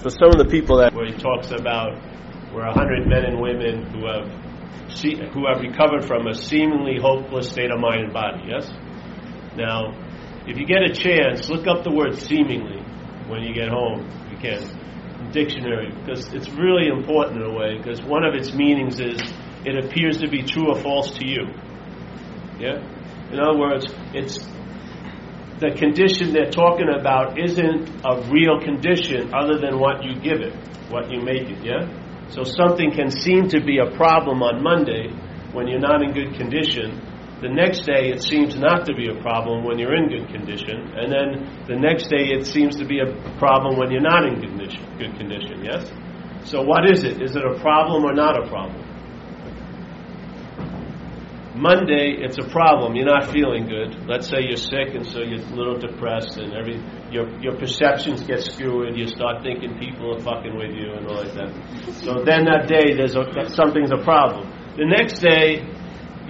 for some of the people that where he talks about we're a hundred men and women who have who have recovered from a seemingly hopeless state of mind and body. Yes. Now, if you get a chance, look up the word seemingly when you get home. You can dictionary because it's really important in a way because one of its meanings is it appears to be true or false to you. Yeah. In other words, it's the condition they're talking about isn't a real condition other than what you give it, what you make it, yeah? So something can seem to be a problem on Monday when you're not in good condition. The next day it seems not to be a problem when you're in good condition. And then the next day it seems to be a problem when you're not in good condition, good condition yes? So what is it? Is it a problem or not a problem? Monday, it's a problem. You're not feeling good. Let's say you're sick, and so you're a little depressed, and every your your perceptions get skewed. You start thinking people are fucking with you and all like that. So then that day, there's a, something's a problem. The next day,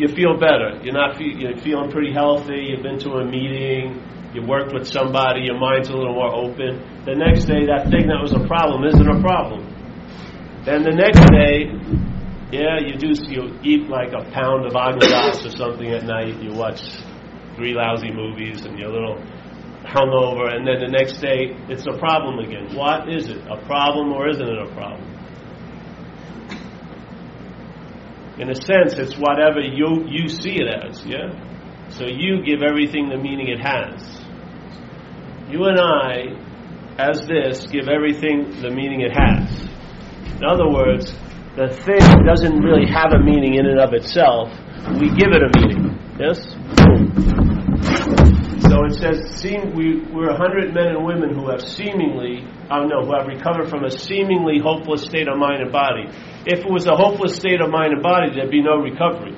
you feel better. You're not fe- you're feeling pretty healthy. You've been to a meeting. You worked with somebody. Your mind's a little more open. The next day, that thing that was a problem isn't a problem. Then the next day, yeah, you do. You eat like a pound of Häagen-Dazs or something at night. You watch three lousy movies, and you're a little hungover. And then the next day, it's a problem again. What is it? A problem or isn't it a problem? In a sense, it's whatever you you see it as. Yeah. So you give everything the meaning it has. You and I, as this, give everything the meaning it has. In other words, the thing doesn't really have a meaning in and of itself. We give it a meaning. Yes? So it says, seem, we, we're a hundred men and women who have seemingly, oh, I don't know, who have recovered from a seemingly hopeless state of mind and body. If it was a hopeless state of mind and body, there'd be no recovery.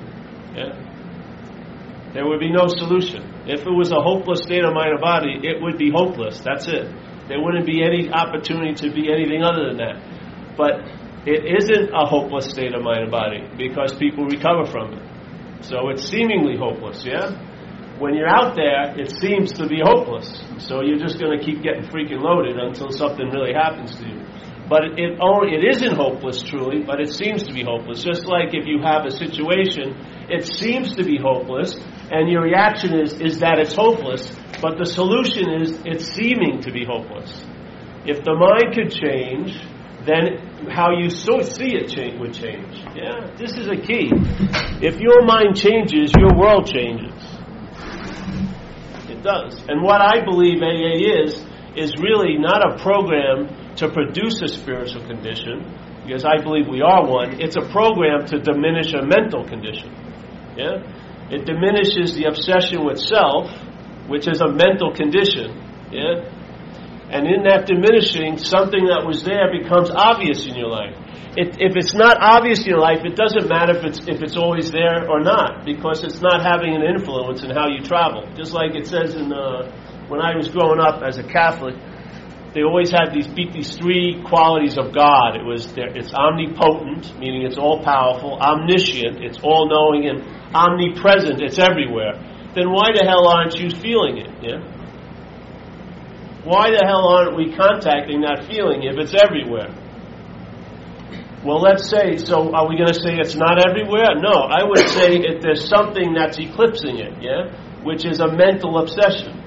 Yeah? There would be no solution. If it was a hopeless state of mind and body, it would be hopeless. That's it. There wouldn't be any opportunity to be anything other than that. But it isn't a hopeless state of mind and body because people recover from it. So it's seemingly hopeless, yeah? When you're out there, it seems to be hopeless. So you're just going to keep getting freaking loaded until something really happens to you. But it, only, it isn't hopeless truly, but it seems to be hopeless. Just like if you have a situation, it seems to be hopeless, and your reaction is, is that it's hopeless, but the solution is it's seeming to be hopeless. If the mind could change, then how you so see it change, would change. Yeah, this is a key. If your mind changes, your world changes. It does. And what I believe AA is is really not a program to produce a spiritual condition, because I believe we are one. It's a program to diminish a mental condition. Yeah, it diminishes the obsession with self, which is a mental condition. Yeah and in that diminishing, something that was there becomes obvious in your life. It, if it's not obvious in your life, it doesn't matter if it's, if it's always there or not, because it's not having an influence in how you travel. Just like it says in, uh, when I was growing up as a Catholic, they always had these these three qualities of God. It was there, it's omnipotent, meaning it's all powerful, omniscient, it's all knowing, and omnipresent, it's everywhere. Then why the hell aren't you feeling it? Yeah. Why the hell aren't we contacting that feeling if it's everywhere? Well, let's say, so are we going to say it's not everywhere? No, I would say if there's something that's eclipsing it, yeah? Which is a mental obsession.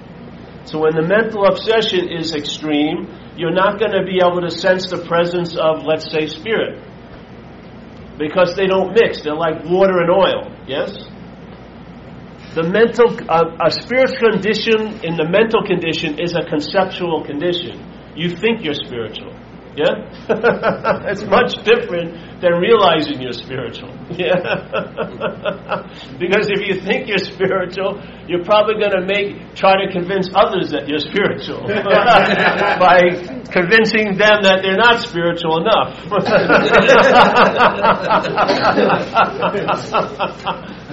So when the mental obsession is extreme, you're not going to be able to sense the presence of, let's say, spirit. Because they don't mix. They're like water and oil, yes? The mental, uh, a spiritual condition in the mental condition is a conceptual condition. You think you're spiritual. Yeah? it's much different than realizing you're spiritual. Yeah? because if you think you're spiritual, you're probably going to make try to convince others that you're spiritual by convincing them that they're not spiritual enough.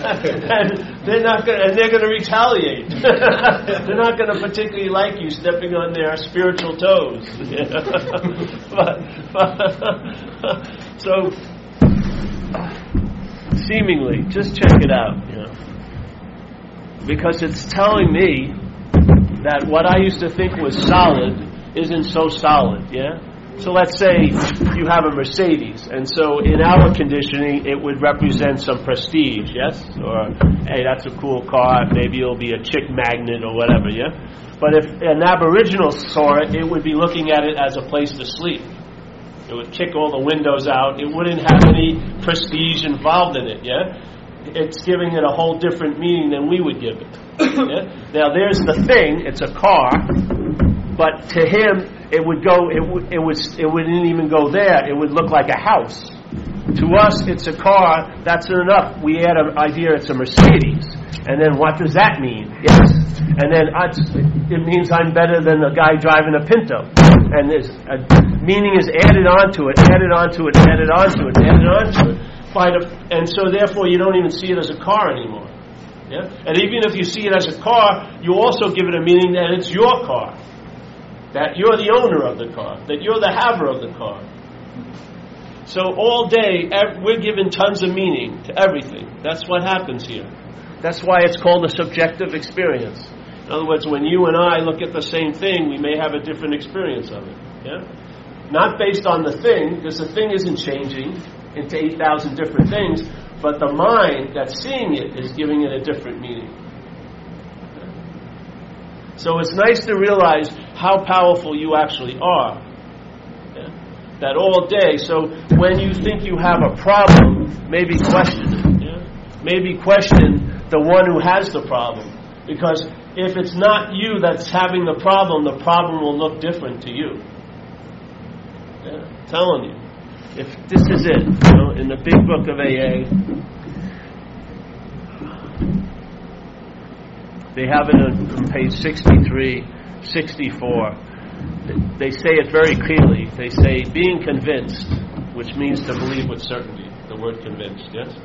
And they're not going and they're going to retaliate. they're not going to particularly like you stepping on their spiritual toes. but, but, so seemingly, just check it out. You know, because it's telling me that what I used to think was solid isn't so solid. Yeah. So let's say you have a Mercedes, and so in our conditioning, it would represent some prestige, yes? Or, hey, that's a cool car, maybe it'll be a chick magnet or whatever, yeah? But if an Aboriginal saw it, it would be looking at it as a place to sleep. It would kick all the windows out. It wouldn't have any prestige involved in it, yeah? It's giving it a whole different meaning than we would give it. Yeah? Now, there's the thing, it's a car, but to him, it would go, it, would, it, was, it wouldn't even go there. It would look like a house. To us, it's a car. That's enough. We add an idea it's a Mercedes. And then what does that mean? Yes. And then it means I'm better than the guy driving a Pinto. And this uh, meaning is added onto it, added onto it, added onto it, added onto it. By the, and so therefore you don't even see it as a car anymore. Yeah? And even if you see it as a car, you also give it a meaning that it's your car that you're the owner of the car, that you're the haver of the car. So all day, we're given tons of meaning to everything. That's what happens here. That's why it's called a subjective experience. In other words, when you and I look at the same thing, we may have a different experience of it. Yeah? Not based on the thing, because the thing isn't changing into 8,000 different things, but the mind that's seeing it is giving it a different meaning. So it's nice to realize how powerful you actually are. Yeah? That all day. So when you think you have a problem, maybe question it. Yeah? Maybe question the one who has the problem. Because if it's not you that's having the problem, the problem will look different to you. Yeah? telling you. If this is it, you know, in the big book of AA, they have it on page 63 64, they say it very clearly. They say, being convinced, which means to believe with certainty, the word convinced, yes?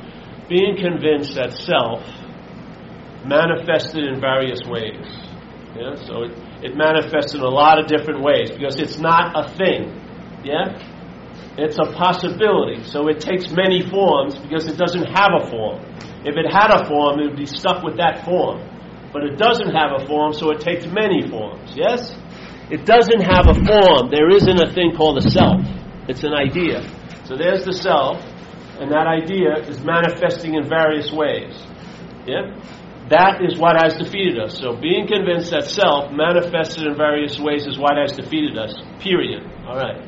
Being convinced that self manifested in various ways. Yeah? So it, it manifests in a lot of different ways because it's not a thing. Yeah? It's a possibility. So it takes many forms because it doesn't have a form. If it had a form, it would be stuck with that form but it doesn't have a form, so it takes many forms. Yes? It doesn't have a form. There isn't a thing called a self. It's an idea. So there's the self, and that idea is manifesting in various ways. Yeah? That is what has defeated us. So being convinced that self manifested in various ways is what has defeated us. Period. All right.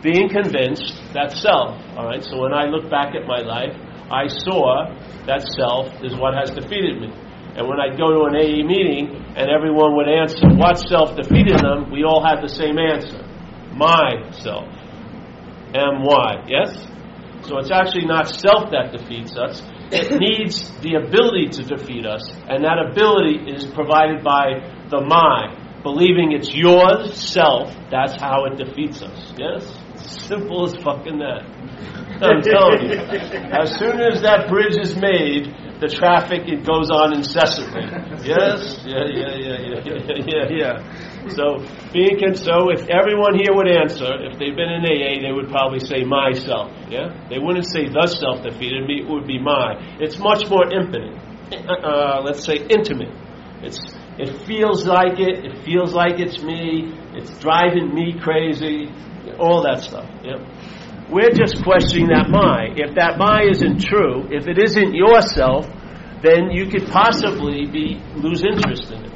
Being convinced that self. All right. So when I look back at my life, I saw that self is what has defeated me. And when I'd go to an AA meeting and everyone would answer what self defeated them, we all had the same answer myself. M-Y. Yes? So it's actually not self that defeats us. It needs the ability to defeat us, and that ability is provided by the my. Believing it's yours, self, that's how it defeats us. Yes? Simple as fucking that. I'm telling you. As soon as that bridge is made, the traffic it goes on incessantly. Yes, yeah, yeah, yeah, yeah, yeah, yeah, yeah. So being so, if everyone here would answer, if they've been in AA, they would probably say myself. Yeah, they wouldn't say the self defeated me. It would be my. It's much more intimate. Uh, let's say intimate. It's it feels like it. It feels like it's me. It's driving me crazy. All that stuff. Yeah. We're just questioning that my. If that my isn't true, if it isn't yourself, then you could possibly be lose interest in it.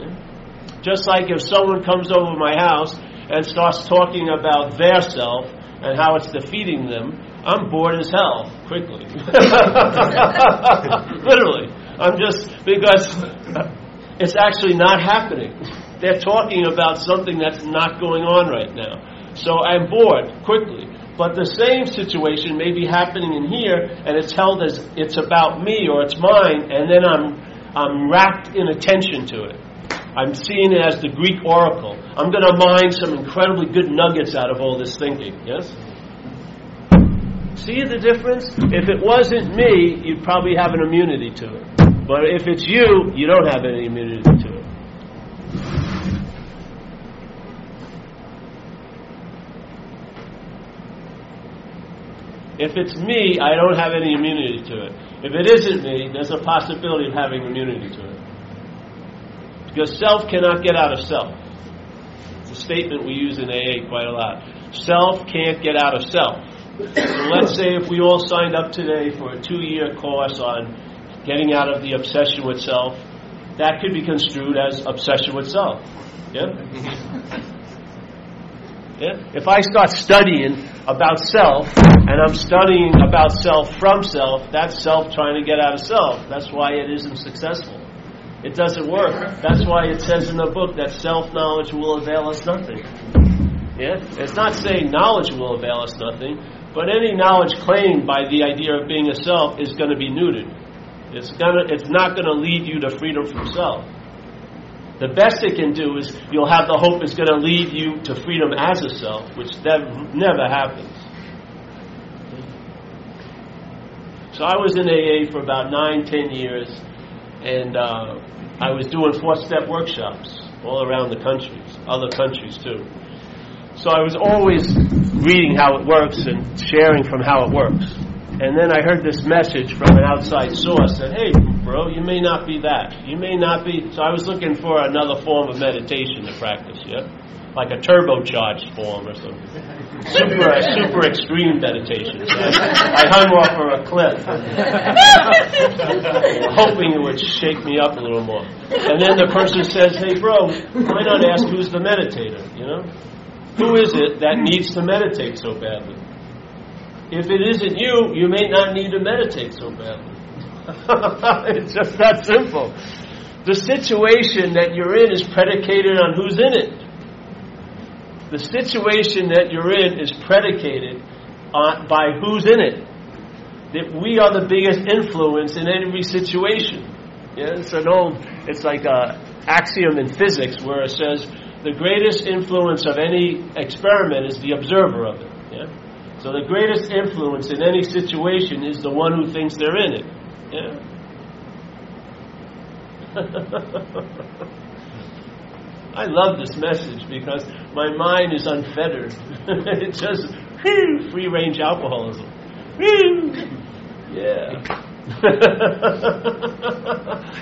Yeah? Just like if someone comes over my house and starts talking about their self and how it's defeating them, I'm bored as hell quickly. Literally. I'm just because it's actually not happening. They're talking about something that's not going on right now. So I'm bored quickly. But the same situation may be happening in here, and it's held as it's about me or it's mine, and then I'm, I'm wrapped in attention to it. I'm seeing it as the Greek oracle. I'm going to mine some incredibly good nuggets out of all this thinking. Yes? See the difference? If it wasn't me, you'd probably have an immunity to it. But if it's you, you don't have any immunity to it. If it's me, I don't have any immunity to it. If it isn't me, there's a possibility of having immunity to it. Because self cannot get out of self. It's a statement we use in AA quite a lot. Self can't get out of self. So let's say if we all signed up today for a two year course on getting out of the obsession with self, that could be construed as obsession with self. Yeah? Yeah? If I start studying about self, and I'm studying about self from self, that's self trying to get out of self. That's why it isn't successful. It doesn't work. That's why it says in the book that self knowledge will avail us nothing. Yeah? It's not saying knowledge will avail us nothing, but any knowledge claimed by the idea of being a self is going to be neutered. It's, gonna, it's not going to lead you to freedom from self. The best it can do is you'll have the hope it's going to lead you to freedom as a self, which nev- never happens. So I was in AA for about nine, ten years, and uh, I was doing four-step workshops all around the countries, other countries too. So I was always reading how it works and sharing from how it works. And then I heard this message from an outside source that, hey, bro, you may not be that. You may not be. So I was looking for another form of meditation to practice, yeah? Like a turbocharged form or something. Super, super extreme meditation. So I, I hung off of a cliff, hoping it would shake me up a little more. And then the person says, hey, bro, why not ask who's the meditator, you know? Who is it that needs to meditate so badly? If it isn't you, you may not need to meditate so badly. it's just that simple. The situation that you're in is predicated on who's in it. The situation that you're in is predicated on, by who's in it. That we are the biggest influence in every situation. Yeah, it's an old, it's like a axiom in physics where it says the greatest influence of any experiment is the observer of it. So the greatest influence in any situation is the one who thinks they're in it. Yeah? I love this message because my mind is unfettered. it's just free range alcoholism. yeah.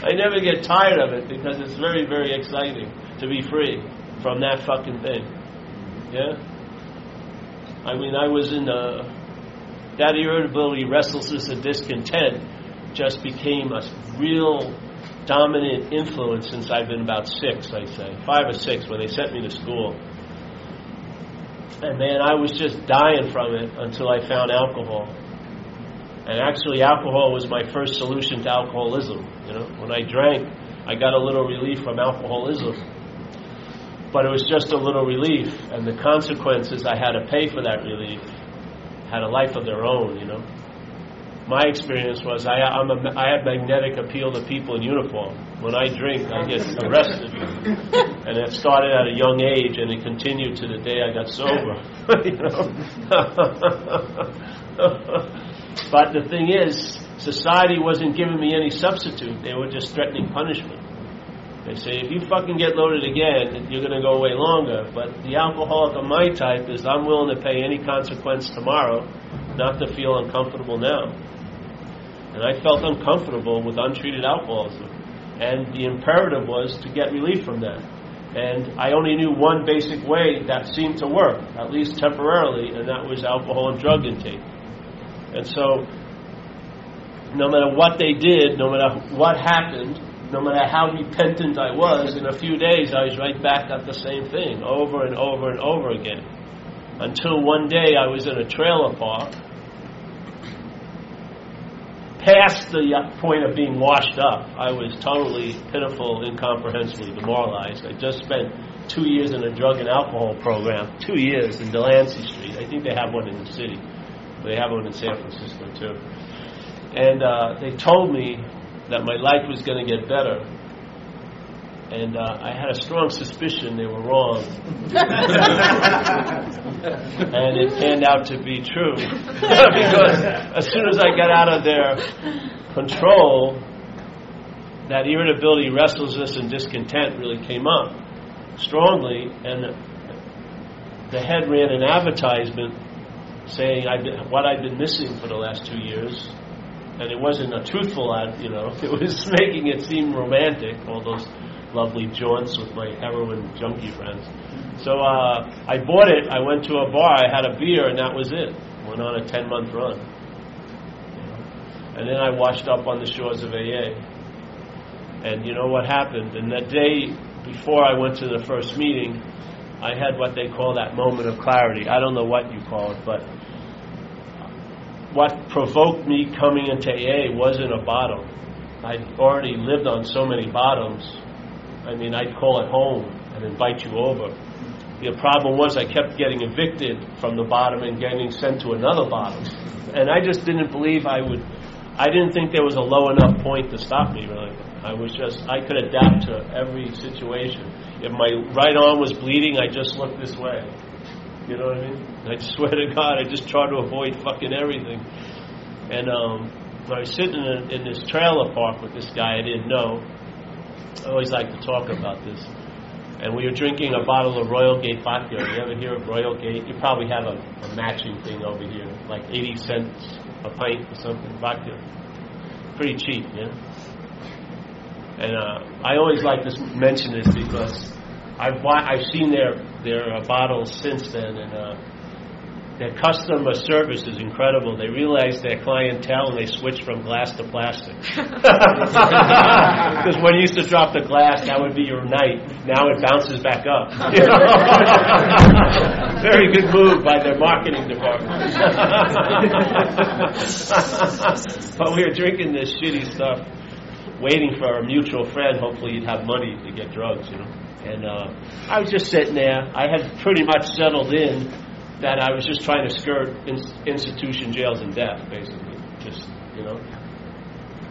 I never get tired of it because it's very, very exciting to be free from that fucking thing. Yeah? I mean, I was in uh, that irritability, restlessness, and discontent just became a real dominant influence since I've been about six, I'd say. Five or six when they sent me to school. And man, I was just dying from it until I found alcohol. And actually, alcohol was my first solution to alcoholism. You know, when I drank, I got a little relief from alcoholism but it was just a little relief, and the consequences I had to pay for that relief had a life of their own, you know. My experience was I, I'm a, I have magnetic appeal to people in uniform. When I drink, I get arrested. and it started at a young age, and it continued to the day I got sober. you know? but the thing is, society wasn't giving me any substitute. They were just threatening punishment. They say if you fucking get loaded again, you're going to go away longer. But the alcoholic of my type is I'm willing to pay any consequence tomorrow, not to feel uncomfortable now. And I felt uncomfortable with untreated alcoholism, and the imperative was to get relief from that. And I only knew one basic way that seemed to work, at least temporarily, and that was alcohol and drug intake. And so, no matter what they did, no matter what happened, no matter how repentant I was, in a few days I was right back at the same thing, over and over and over again. Until one day I was in a trailer park, past the point of being washed up. I was totally pitiful, incomprehensibly demoralized. I just spent two years in a drug and alcohol program, two years in Delancey Street. I think they have one in the city, they have one in San Francisco too. And uh, they told me that my life was going to get better. And uh, I had a strong suspicion they were wrong. and it turned out to be true. because as soon as I got out of their control, that irritability, restlessness, and discontent really came up strongly. And the head ran an advertisement saying I've been, what I've been missing for the last two years and it wasn't a truthful ad, you know. It was making it seem romantic, all those lovely jaunts with my heroin junkie friends. So uh, I bought it. I went to a bar. I had a beer, and that was it. Went on a 10 month run. And then I washed up on the shores of AA. And you know what happened? And that day before I went to the first meeting, I had what they call that moment of clarity. I don't know what you call it, but what provoked me coming into AA wasn't a bottom. I'd already lived on so many bottoms. I mean, I'd call it home and invite you over. The problem was I kept getting evicted from the bottom and getting sent to another bottom. And I just didn't believe I would, I didn't think there was a low enough point to stop me, really. I was just, I could adapt to every situation. If my right arm was bleeding, I just looked this way. You know what I mean? I swear to God, I just try to avoid fucking everything. And um, I was sitting in, in this trailer park with this guy I didn't know. I always like to talk about this. And we were drinking a bottle of Royal Gate vodka. You ever hear of Royal Gate? You probably have a, a matching thing over here, like 80 cents a pint or something, vodka. Pretty cheap, yeah? And uh, I always like to mention this because I've, I've seen their, their uh, bottles since then, and uh, their customer service is incredible. They realize their clientele and they switch from glass to plastic. Because when you used to drop the glass, that would be your night. Now it bounces back up. Very good move by their marketing department. but we were drinking this shitty stuff, waiting for a mutual friend. Hopefully, you'd have money to get drugs, you know. And uh, I was just sitting there. I had pretty much settled in that I was just trying to skirt in, institution jails and death, basically. Just, you know.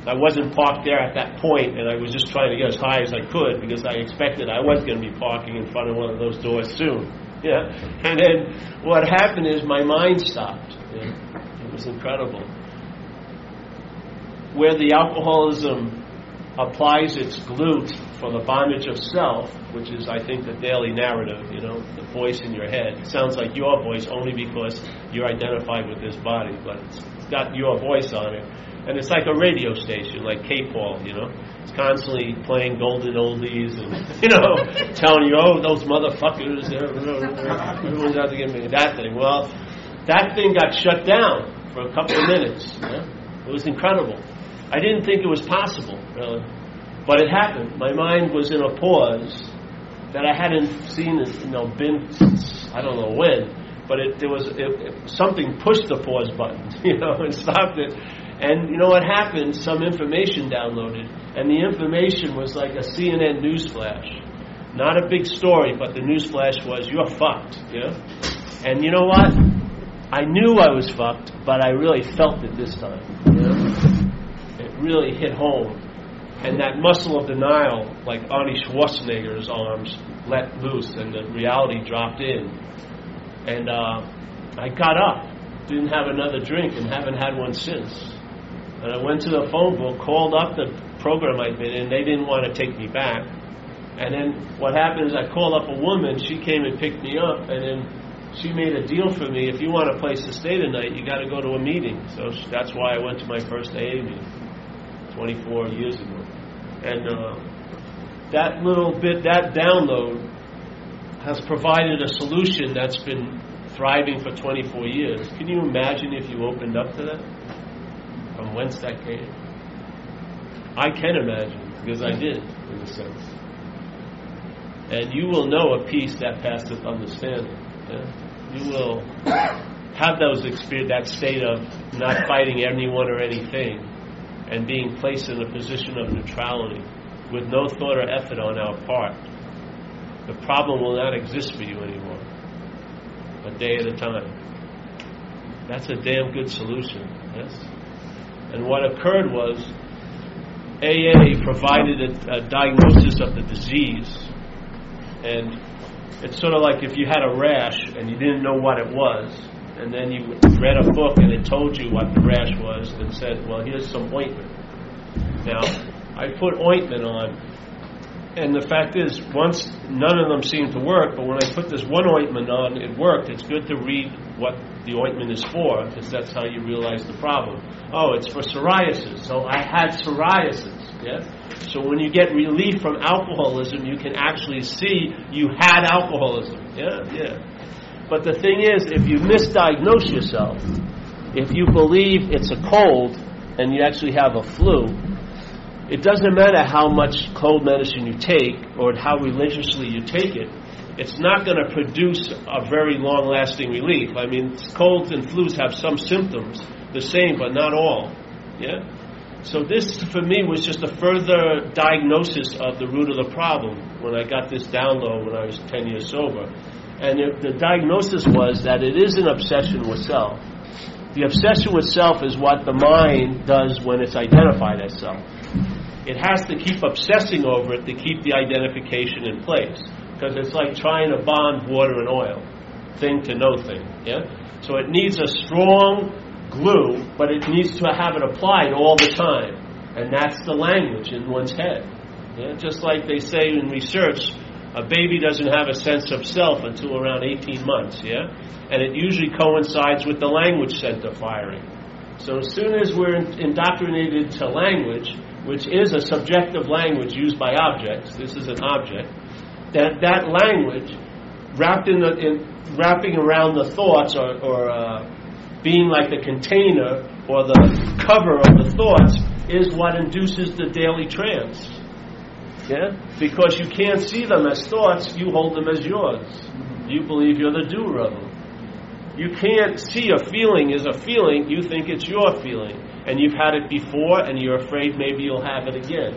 I wasn't parked there at that point, and I was just trying to get as high as I could because I expected I was going to be parking in front of one of those doors soon. Yeah. And then what happened is my mind stopped. Yeah. It was incredible. Where the alcoholism applies its glue for the bondage of self, which is, I think, the daily narrative, you know, the voice in your head. It sounds like your voice only because you're identified with this body, but it's got your voice on it. And it's like a radio station, like K-Paul, you know. It's constantly playing golden oldies and, you know, telling you, oh, those motherfuckers, everyone's out to get me that thing. Well, that thing got shut down for a couple of minutes. Yeah? It was incredible. I didn't think it was possible, really. But it happened. My mind was in a pause that I hadn't seen, you know, been since I don't know when. But it, there was it, it, something pushed the pause button, you know, and stopped it. And you know what happened? Some information downloaded, and the information was like a CNN news flash. Not a big story, but the news flash was you're fucked, you know. And you know what? I knew I was fucked, but I really felt it this time. You know? Really hit home and that muscle of denial, like Arnie Schwarzenegger's arms, let loose, and the reality dropped in. And uh, I got up, didn't have another drink, and haven't had one since. And I went to the phone book, called up the program I'd been in. They didn't want to take me back. And then what happened is I called up a woman. She came and picked me up, and then she made a deal for me. If you want a place to stay tonight, you got to go to a meeting. So that's why I went to my first AA meeting 24 years ago. And uh, that little bit, that download, has provided a solution that's been thriving for 24 years. Can you imagine if you opened up to that? From whence that came? I can imagine, because I did, in a sense. And you will know a peace that passeth understanding. Yeah? You will have those experience, that state of not fighting anyone or anything, and being placed in a position of neutrality with no thought or effort on our part, the problem will not exist for you anymore. A day at a time. That's a damn good solution, yes? And what occurred was AA provided a, a diagnosis of the disease. And it's sort of like if you had a rash and you didn't know what it was, and then you read a book and it told you what the rash was and said, well, here's some ointment. Now, I put ointment on, and the fact is, once none of them seemed to work, but when I put this one ointment on, it worked. It's good to read what the ointment is for, because that's how you realize the problem. Oh, it's for psoriasis. So I had psoriasis, yes? So when you get relief from alcoholism, you can actually see you had alcoholism. Yeah, yeah. But the thing is, if you misdiagnose yourself, if you believe it's a cold and you actually have a flu, it doesn't matter how much cold medicine you take or how religiously you take it, it's not going to produce a very long lasting relief. I mean, colds and flus have some symptoms, the same, but not all. Yeah? So this, for me, was just a further diagnosis of the root of the problem when I got this download when I was 10 years sober. And it, the diagnosis was that it is an obsession with self. The obsession with self is what the mind does when it's identified as self. It has to keep obsessing over it to keep the identification in place. Because it's like trying to bond water and oil, thing to no thing. Yeah? So it needs a strong glue, but it needs to have it applied all the time. And that's the language in one's head. Yeah? Just like they say in research, a baby doesn't have a sense of self until around 18 months, yeah? And it usually coincides with the language center firing. So as soon as we're indoctrinated to language, which is a subjective language used by objects, this is an object, that, that language wrapped in the, in, wrapping around the thoughts or, or uh, being like the container or the cover of the thoughts is what induces the daily trance. Yeah? Because you can't see them as thoughts, you hold them as yours. You believe you're the doer of them. You can't see a feeling as a feeling, you think it's your feeling. And you've had it before, and you're afraid maybe you'll have it again.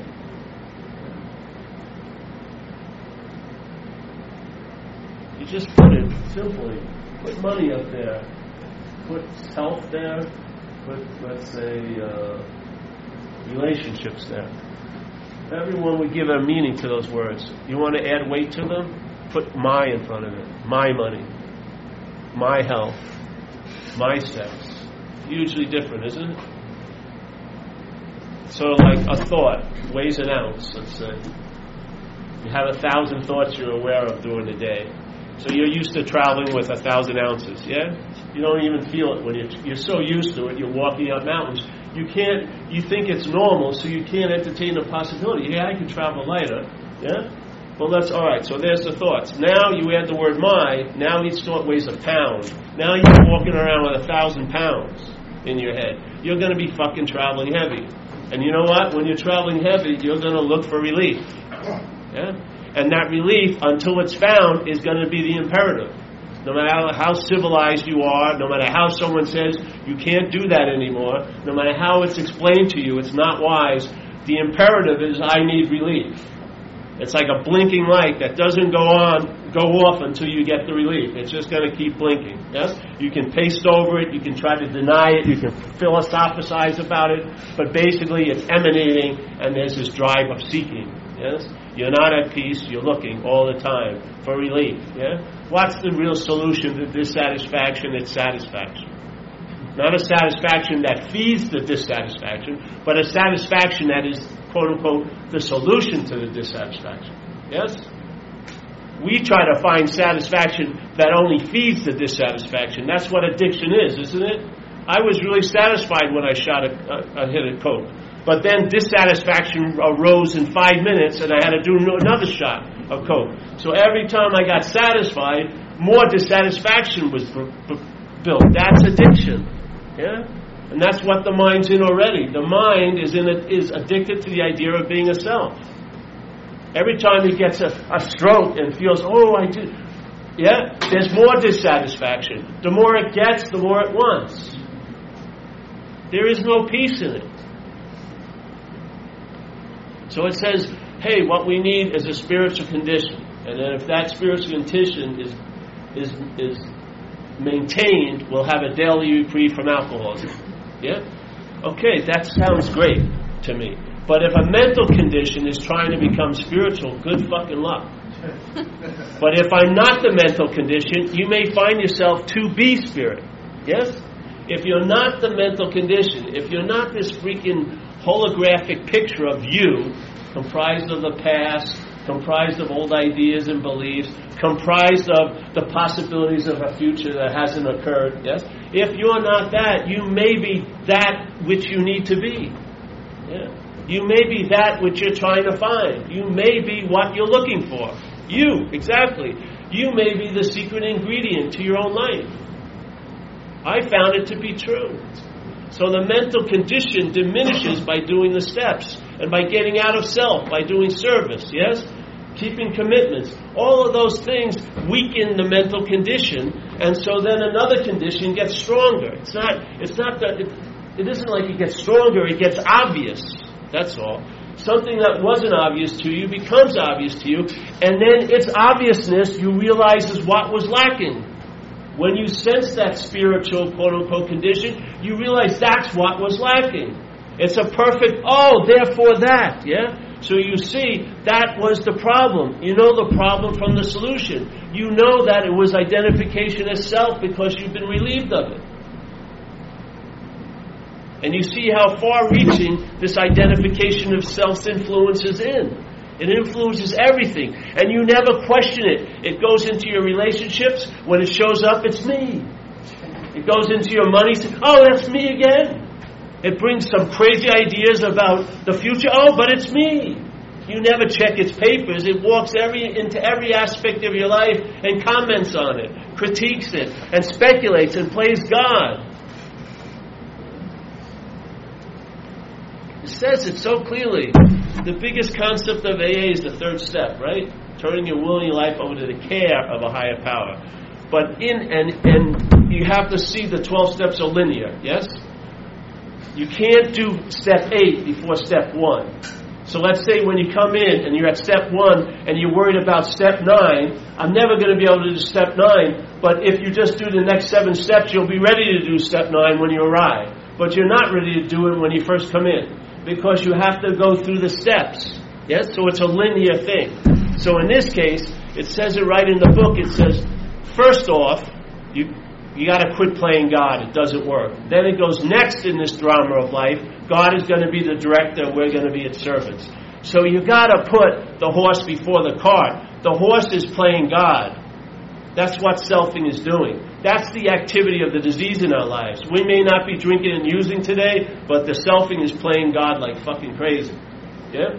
You just put it simply. Put money up there put health there, put, let's say, uh, relationships there. Everyone would give a meaning to those words. You want to add weight to them? Put my in front of it. My money. My health. My sex. Hugely different, isn't it? Sort of like a thought weighs an ounce, let's say. You have a thousand thoughts you're aware of during the day. So you're used to traveling with a thousand ounces, yeah? You don't even feel it when you're, you're so used to it, you're walking up mountains. You can't, you think it's normal, so you can't entertain the possibility. Yeah, I can travel lighter, yeah? Well, that's all right. So there's the thoughts. Now you add the word my. Now each thought weighs a pound. Now you're walking around with a thousand pounds in your head. You're going to be fucking traveling heavy. And you know what? When you're traveling heavy, you're going to look for relief. Yeah? And that relief, until it's found, is going to be the imperative. No matter how civilized you are, no matter how someone says you can't do that anymore, no matter how it's explained to you, it's not wise. The imperative is I need relief. It's like a blinking light that doesn't go on, go off until you get the relief. It's just going to keep blinking. Yes? You can paste over it, you can try to deny it, you can philosophize about it, but basically it's emanating and there's this drive of seeking. Yes? You're not at peace, you're looking all the time for relief. Yeah? What's the real solution to dissatisfaction? It's satisfaction. Not a satisfaction that feeds the dissatisfaction, but a satisfaction that is, quote unquote, the solution to the dissatisfaction. Yes? We try to find satisfaction that only feeds the dissatisfaction. That's what addiction is, isn't it? I was really satisfied when I shot a, a, a hit of coke. But then dissatisfaction arose in five minutes, and I had to do another shot of coke. So every time I got satisfied, more dissatisfaction was b- b- built. That's addiction. Yeah, and that's what the mind's in already. The mind is in a, is addicted to the idea of being a self. Every time he gets a, a stroke and feels, oh, I did, yeah, there's more dissatisfaction. The more it gets, the more it wants. There is no peace in it. So it says, hey, what we need is a spiritual condition. And then if that spiritual condition is, is, is maintained, we'll have a daily reprieve from alcoholism. Yeah? Okay, that sounds great to me. But if a mental condition is trying to become spiritual, good fucking luck. but if I'm not the mental condition, you may find yourself to be spirit. Yes? If you're not the mental condition, if you're not this freaking holographic picture of you, comprised of the past, comprised of old ideas and beliefs, comprised of the possibilities of a future that hasn't occurred. Yes? If you're not that, you may be that which you need to be. Yeah. You may be that which you're trying to find. You may be what you're looking for. You, exactly. You may be the secret ingredient to your own life. I found it to be true. So the mental condition diminishes by doing the steps and by getting out of self, by doing service, yes? Keeping commitments. All of those things weaken the mental condition, and so then another condition gets stronger. It's not, it's not that, it, it isn't like it gets stronger, it gets obvious. That's all. Something that wasn't obvious to you becomes obvious to you, and then its obviousness you realize is what was lacking. When you sense that spiritual quote unquote condition, you realize that's what was lacking. It's a perfect, oh, therefore that, yeah? So you see, that was the problem. You know the problem from the solution. You know that it was identification as self because you've been relieved of it. And you see how far reaching this identification of self influences in. It influences everything. And you never question it. It goes into your relationships. When it shows up, it's me. It goes into your money. Oh, that's me again. It brings some crazy ideas about the future. Oh, but it's me. You never check its papers. It walks every, into every aspect of your life and comments on it, critiques it, and speculates and plays God. It says it so clearly. The biggest concept of AA is the third step, right? Turning your will and your life over to the care of a higher power. But in and and you have to see the twelve steps are linear, yes? You can't do step eight before step one. So let's say when you come in and you're at step one and you're worried about step nine, I'm never going to be able to do step nine, but if you just do the next seven steps, you'll be ready to do step nine when you arrive. But you're not ready to do it when you first come in because you have to go through the steps. Yes? So it's a linear thing. So in this case, it says it right in the book. It says, first off, you, you got to quit playing God. It doesn't work. Then it goes next in this drama of life. God is going to be the director. We're going to be its servants. So you got to put the horse before the cart. The horse is playing God. That's what selfing is doing. That's the activity of the disease in our lives. We may not be drinking and using today, but the selfing is playing God like fucking crazy. Yeah?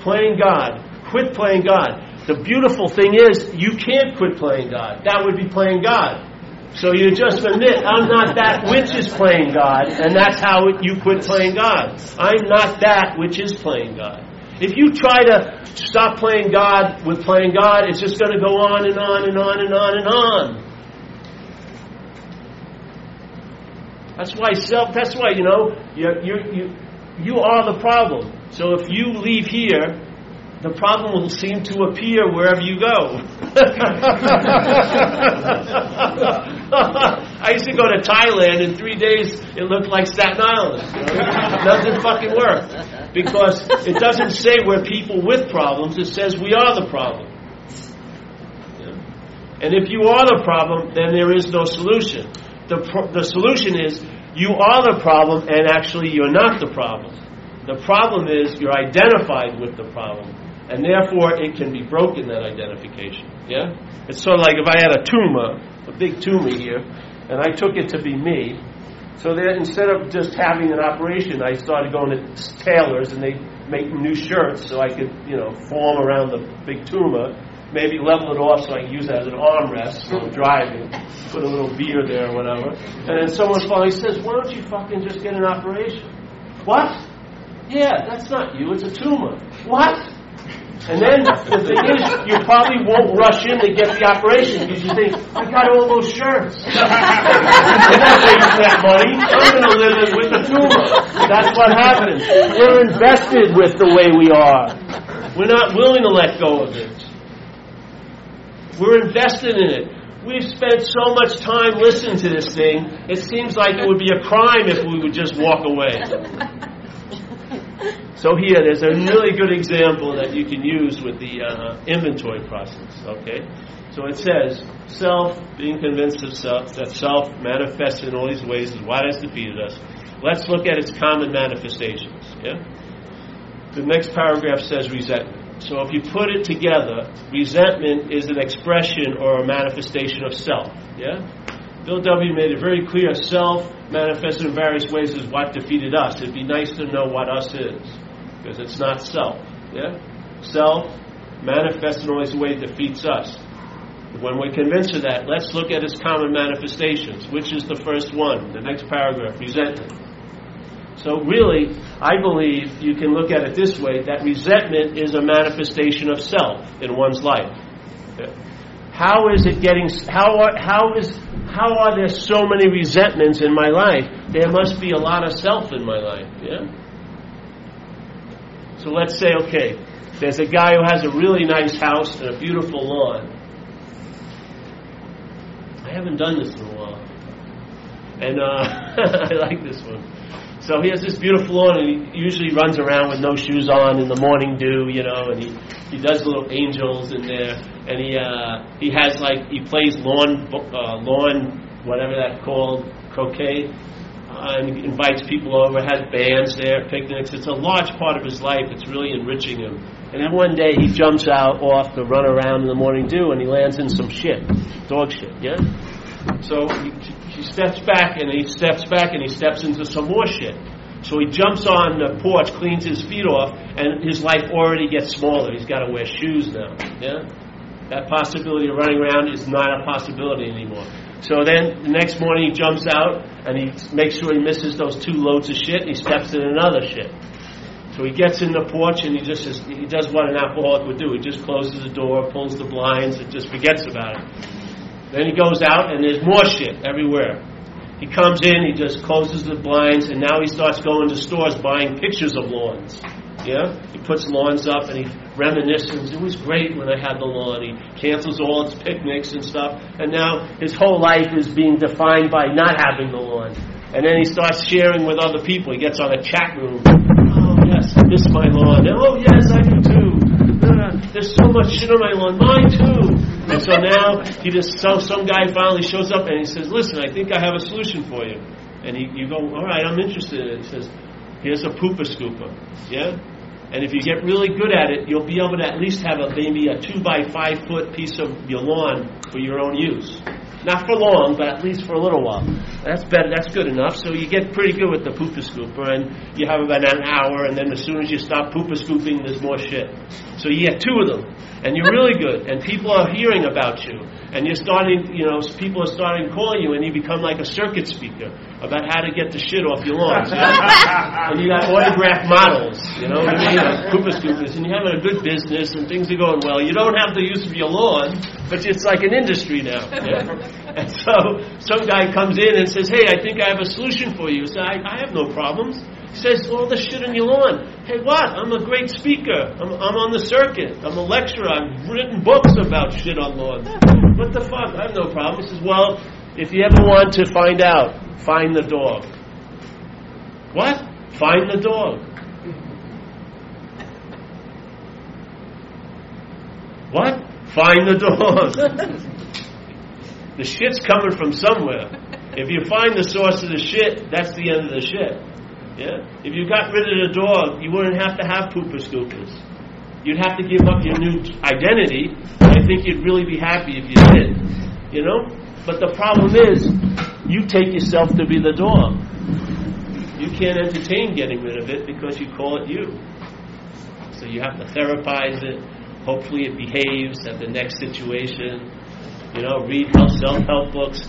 Playing God. Quit playing God. The beautiful thing is, you can't quit playing God. That would be playing God. So you just admit, I'm not that which is playing God, and that's how you quit playing God. I'm not that which is playing God. If you try to stop playing God with playing God, it's just going to go on and on and on and on and on. That's why self. That's why you know you you you you are the problem. So if you leave here, the problem will seem to appear wherever you go. I used to go to Thailand in three days. It looked like Staten Island. Know? Doesn't fucking work because it doesn't say we're people with problems. It says we are the problem. And if you are the problem, then there is no solution. The, pro- the solution is you are the problem and actually you're not the problem. The problem is you're identified with the problem and therefore it can be broken, that identification. Yeah? It's sort of like if I had a tumor, a big tumor here, and I took it to be me, so that instead of just having an operation, I started going to tailors and they make new shirts so I could, you know, form around the big tumor maybe level it off so I can use it as an armrest while driving, put a little beer there or whatever. And then someone finally says, why don't you fucking just get an operation? What? Yeah, that's not you, it's a tumor. What? And then the thing is, you probably won't rush in to get the operation because you think, I got all those shirts. I'm not wasting that money. I'm going to live with the tumor. That's what happens. We're invested with the way we are. We're not willing to let go of it. We're invested in it. We've spent so much time listening to this thing, it seems like it would be a crime if we would just walk away. So here, there's a really good example that you can use with the uh, inventory process. Okay, so it says self, being convinced of self, that self manifests in all these ways is what has defeated us. Let's look at its common manifestations. Yeah. The next paragraph says resentment. So if you put it together, resentment is an expression or a manifestation of self. Yeah? Bill W. made it very clear self manifested in various ways is what defeated us. It'd be nice to know what us is. Because it's not self. Yeah? Self manifests in always the way it defeats us. When we're convinced of that, let's look at its common manifestations. Which is the first one? The next paragraph, resentment. So, really, I believe you can look at it this way that resentment is a manifestation of self in one's life. How is it getting, how are, how is, how are there so many resentments in my life? There must be a lot of self in my life, yeah? So let's say, okay, there's a guy who has a really nice house and a beautiful lawn. I haven't done this in a while. And uh, I like this one. So he has this beautiful lawn, and he usually runs around with no shoes on in the morning dew, you know, and he, he does little angels in there, and he uh, he has like he plays lawn uh, lawn whatever that's called croquet, Uh, and invites people over, has bands there, picnics. It's a large part of his life. It's really enriching him. And then one day he jumps out off to run around in the morning dew, and he lands in some shit, dog shit, yeah. So he, he steps back and he steps back and he steps into some more shit. So he jumps on the porch, cleans his feet off, and his life already gets smaller. He's got to wear shoes now. Yeah? That possibility of running around is not a possibility anymore. So then the next morning he jumps out and he makes sure he misses those two loads of shit and he steps in another shit. So he gets in the porch and he just he does what an alcoholic would do. He just closes the door, pulls the blinds, and just forgets about it. Then he goes out and there's more shit everywhere. He comes in, he just closes the blinds, and now he starts going to stores buying pictures of lawns. Yeah? He puts lawns up and he reminisces. It was great when I had the lawn. He cancels all his picnics and stuff. And now his whole life is being defined by not having the lawn. And then he starts sharing with other people. He gets on a chat room. Oh, yes, I miss my lawn. Oh, yes, I do too. There's so much shit on my lawn. Mine too. And so now he just so some guy finally shows up and he says, "Listen, I think I have a solution for you." And he, you go, "All right, I'm interested." in it. He says, "Here's a pooper scooper." Yeah. And if you get really good at it, you'll be able to at least have a maybe a two by five foot piece of your lawn for your own use. Not for long, but at least for a little while. That's better. That's good enough. So you get pretty good with the pooper scooper, and you have about an hour, and then as soon as you stop pooper scooping, there's more shit. So you get two of them, and you're really good, and people are hearing about you, and you're starting. You know, people are starting calling you, and you become like a circuit speaker about how to get the shit off your lawns. and you got autograph models, you know what I mean, like pooper scoopers, and you're having a good business, and things are going well. You don't have the use of your lawn, but it's like an industry now. Yeah? And so some guy comes in and says, Hey, I think I have a solution for you. So I, I have no problems. He says, All the shit on your lawn. Hey, what? I'm a great speaker. I'm, I'm on the circuit. I'm a lecturer. I've written books about shit on lawns. What the fuck? I have no problem. He says, Well, if you ever want to find out, find the dog. What? Find the dog. What? Find the dog. The shit's coming from somewhere. If you find the source of the shit, that's the end of the shit. Yeah? If you got rid of the dog, you wouldn't have to have pooper scoopers. You'd have to give up your new identity. I think you'd really be happy if you did. You know? But the problem is, you take yourself to be the dog. You can't entertain getting rid of it because you call it you. So you have to therapize it. Hopefully, it behaves at the next situation you know, read self-help books.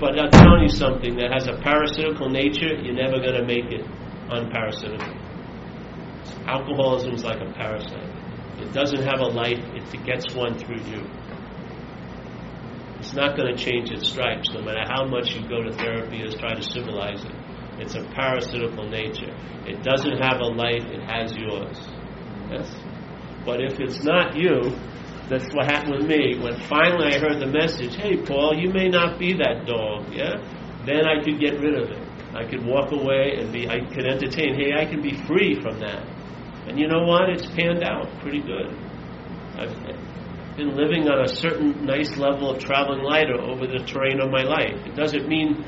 But I'm telling you something that has a parasitical nature, you're never going to make it unparasitical. Alcoholism is like a parasite. It doesn't have a life, it gets one through you. It's not going to change its stripes, no matter how much you go to therapy or try to civilize it. It's a parasitical nature. It doesn't have a life, it has yours. Yes? But if it's not you, that's what happened with me. When finally I heard the message, hey, Paul, you may not be that dog, yeah? Then I could get rid of it. I could walk away and be, I could entertain, hey, I can be free from that. And you know what? It's panned out pretty good. I've been living on a certain nice level of traveling lighter over the terrain of my life. It doesn't mean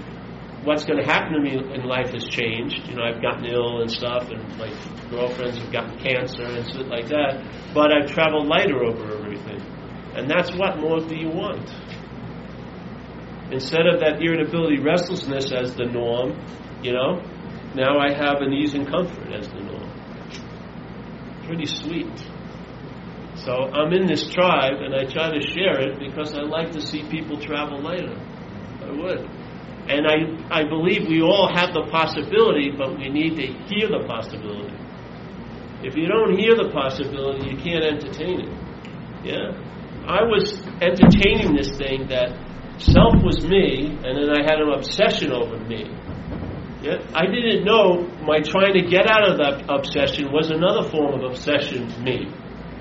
what's going to happen to me in life has changed. You know, I've gotten ill and stuff, and my girlfriends have gotten cancer and shit like that. But I've traveled lighter over everything, and that's what more do you want? Instead of that irritability, restlessness as the norm, you know, now I have an ease and comfort as the norm. pretty sweet. So I'm in this tribe, and I try to share it because I like to see people travel lighter. I would. And I, I believe we all have the possibility, but we need to hear the possibility. If you don't hear the possibility, you can't entertain it. Yeah? I was entertaining this thing that self was me, and then I had an obsession over me. Yeah? I didn't know my trying to get out of that obsession was another form of obsession, me.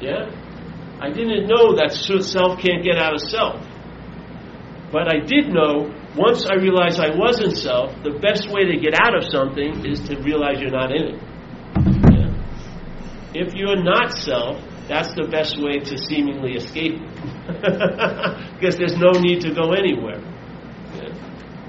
Yeah? I didn't know that self can't get out of self. But I did know once I realized I wasn't self, the best way to get out of something is to realize you're not in it. Yeah? If you're not self, that's the best way to seemingly escape because there's no need to go anywhere.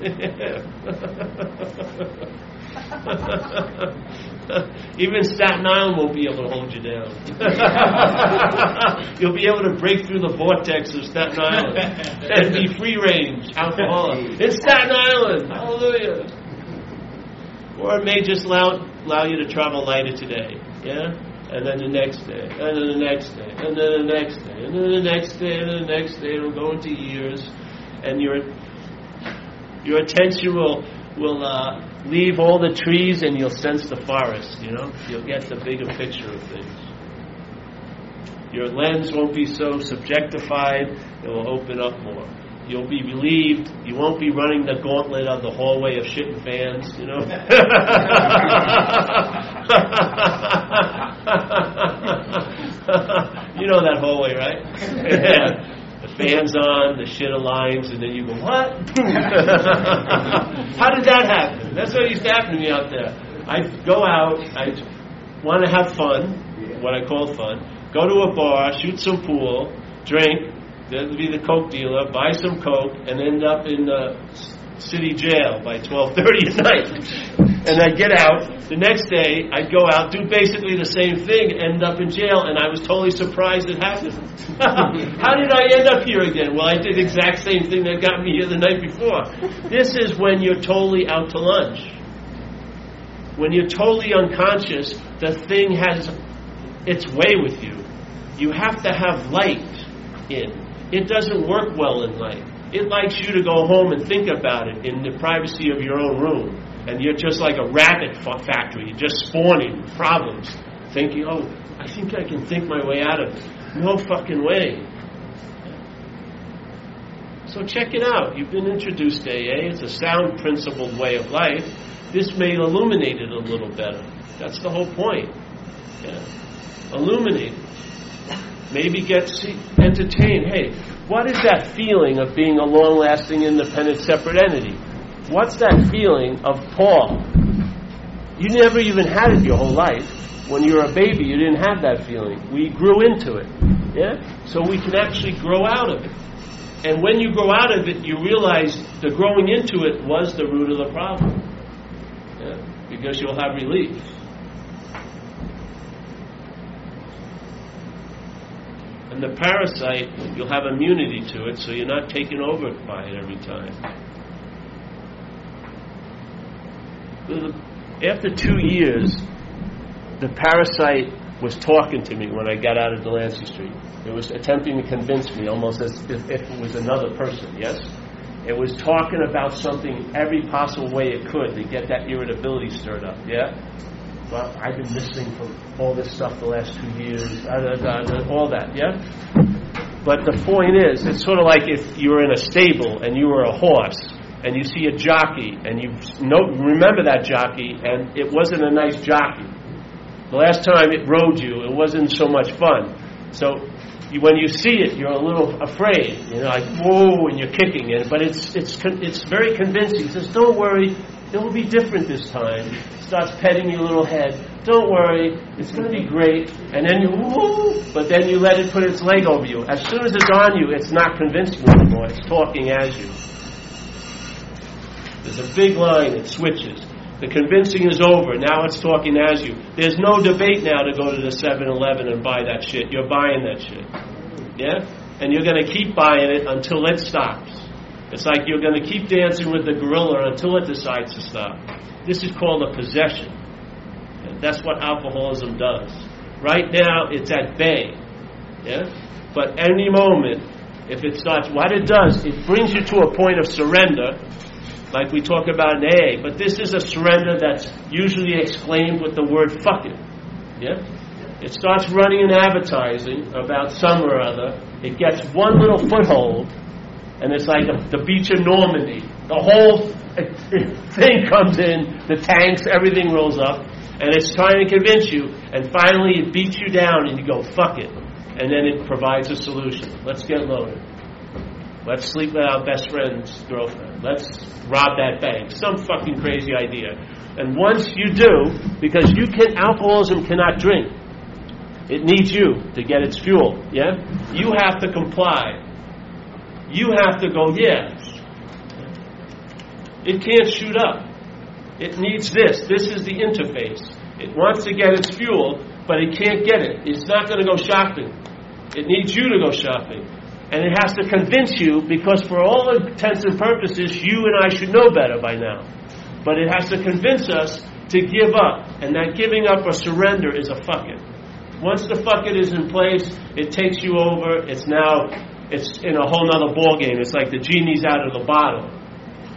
Even Staten Island won't be able to hold you down. You'll be able to break through the vortex of Staten Island and be free range alcoholic. It's Staten Island! Hallelujah! Or it may just allow, allow you to travel lighter today. Yeah? And then the next day, and then the next day, and then the next day, and then the next day, and then the next day. It'll go into years. And you're your attention will will uh, leave all the trees and you'll sense the forest. You know, you'll get the bigger picture of things. Your lens won't be so subjectified; it will open up more. You'll be relieved. You won't be running the gauntlet of the hallway of shit and fans. You know. you know that hallway, right? Yeah. The fans on, the shit aligns, and then you go, what? How did that happen? That's what used to happen to me out there. I'd go out, I'd want to have fun, what I call fun, go to a bar, shoot some pool, drink, then be the coke dealer, buy some coke, and end up in the city jail by 12:30 at night and I'd get out. The next day, I'd go out, do basically the same thing, end up in jail, and I was totally surprised it happened. How did I end up here again? Well, I did the exact same thing that got me here the night before. This is when you're totally out to lunch. When you're totally unconscious, the thing has its way with you. You have to have light in. It doesn't work well in light. It likes you to go home and think about it in the privacy of your own room and you're just like a rabbit factory, you're just spawning problems, thinking, oh, I think I can think my way out of it. No fucking way. So check it out. You've been introduced to AA. It's a sound, principled way of life. This may illuminate it a little better. That's the whole point. Yeah. Illuminate. Maybe get entertained. Hey, what is that feeling of being a long-lasting, independent, separate entity? What's that feeling of Paul? You never even had it your whole life. When you were a baby, you didn't have that feeling. We grew into it. Yeah? So we can actually grow out of it. And when you grow out of it, you realize the growing into it was the root of the problem. Yeah? Because you'll have relief. And the parasite, you'll have immunity to it, so you're not taken over by it every time. after two years, the parasite was talking to me when I got out of Delancey Street. It was attempting to convince me almost as if, it was another person, yes? It was talking about something every possible way it could to get that irritability stirred up, yeah? Well, I've been listening from all this stuff the last two years, uh, uh, uh, all that, yeah? But the point is, it's sort of like if you were in a stable and you were a horse and you see a jockey and you know, remember that jockey and it wasn't a nice jockey. The last time it rode you, it wasn't so much fun. So you, when you see it, you're a little afraid. You know, like whoa, and you're kicking it. But it's it's it's very convincing. He says, "Don't worry, it will be different this time." Starts petting your little head. Don't worry, it's going to be great. And then you woo, but then you let it put its leg over you. As soon as it's on you, it's not convincing anymore. It's talking as you. There's a big line, it switches. The convincing is over. Now it's talking as you. There's no debate now to go to the 7 Eleven and buy that shit. You're buying that shit. Yeah? And you're going to keep buying it until it stops. It's like you're going to keep dancing with the gorilla until it decides to stop. This is called a possession. And that's what alcoholism does. Right now, it's at bay. Yeah? But any moment, if it starts, what it does, it brings you to a point of surrender, like we talk about in AA. But this is a surrender that's usually exclaimed with the word fuck it. Yeah? It starts running an advertising about some or other. It gets one little foothold, and it's like the, the beach of Normandy. The whole thing comes in, the tanks, everything rolls up, and it's trying to convince you, and finally it beats you down, and you go, fuck it. And then it provides a solution. Let's get loaded. Let's sleep with our best friend's girlfriend. Let's rob that bank. Some fucking crazy idea. And once you do, because you can, alcoholism cannot drink. It needs you to get its fuel. Yeah? You have to comply. You have to go, yeah. It can't shoot up. It needs this. This is the interface. It wants to get its fuel, but it can't get it. It's not going to go shopping. It needs you to go shopping. And it has to convince you because, for all intents and purposes, you and I should know better by now. But it has to convince us to give up. And that giving up or surrender is a fuck it. Once the fuck it is in place, it takes you over. It's now, it's in a whole nother ball game. It's like the genie's out of the bottle.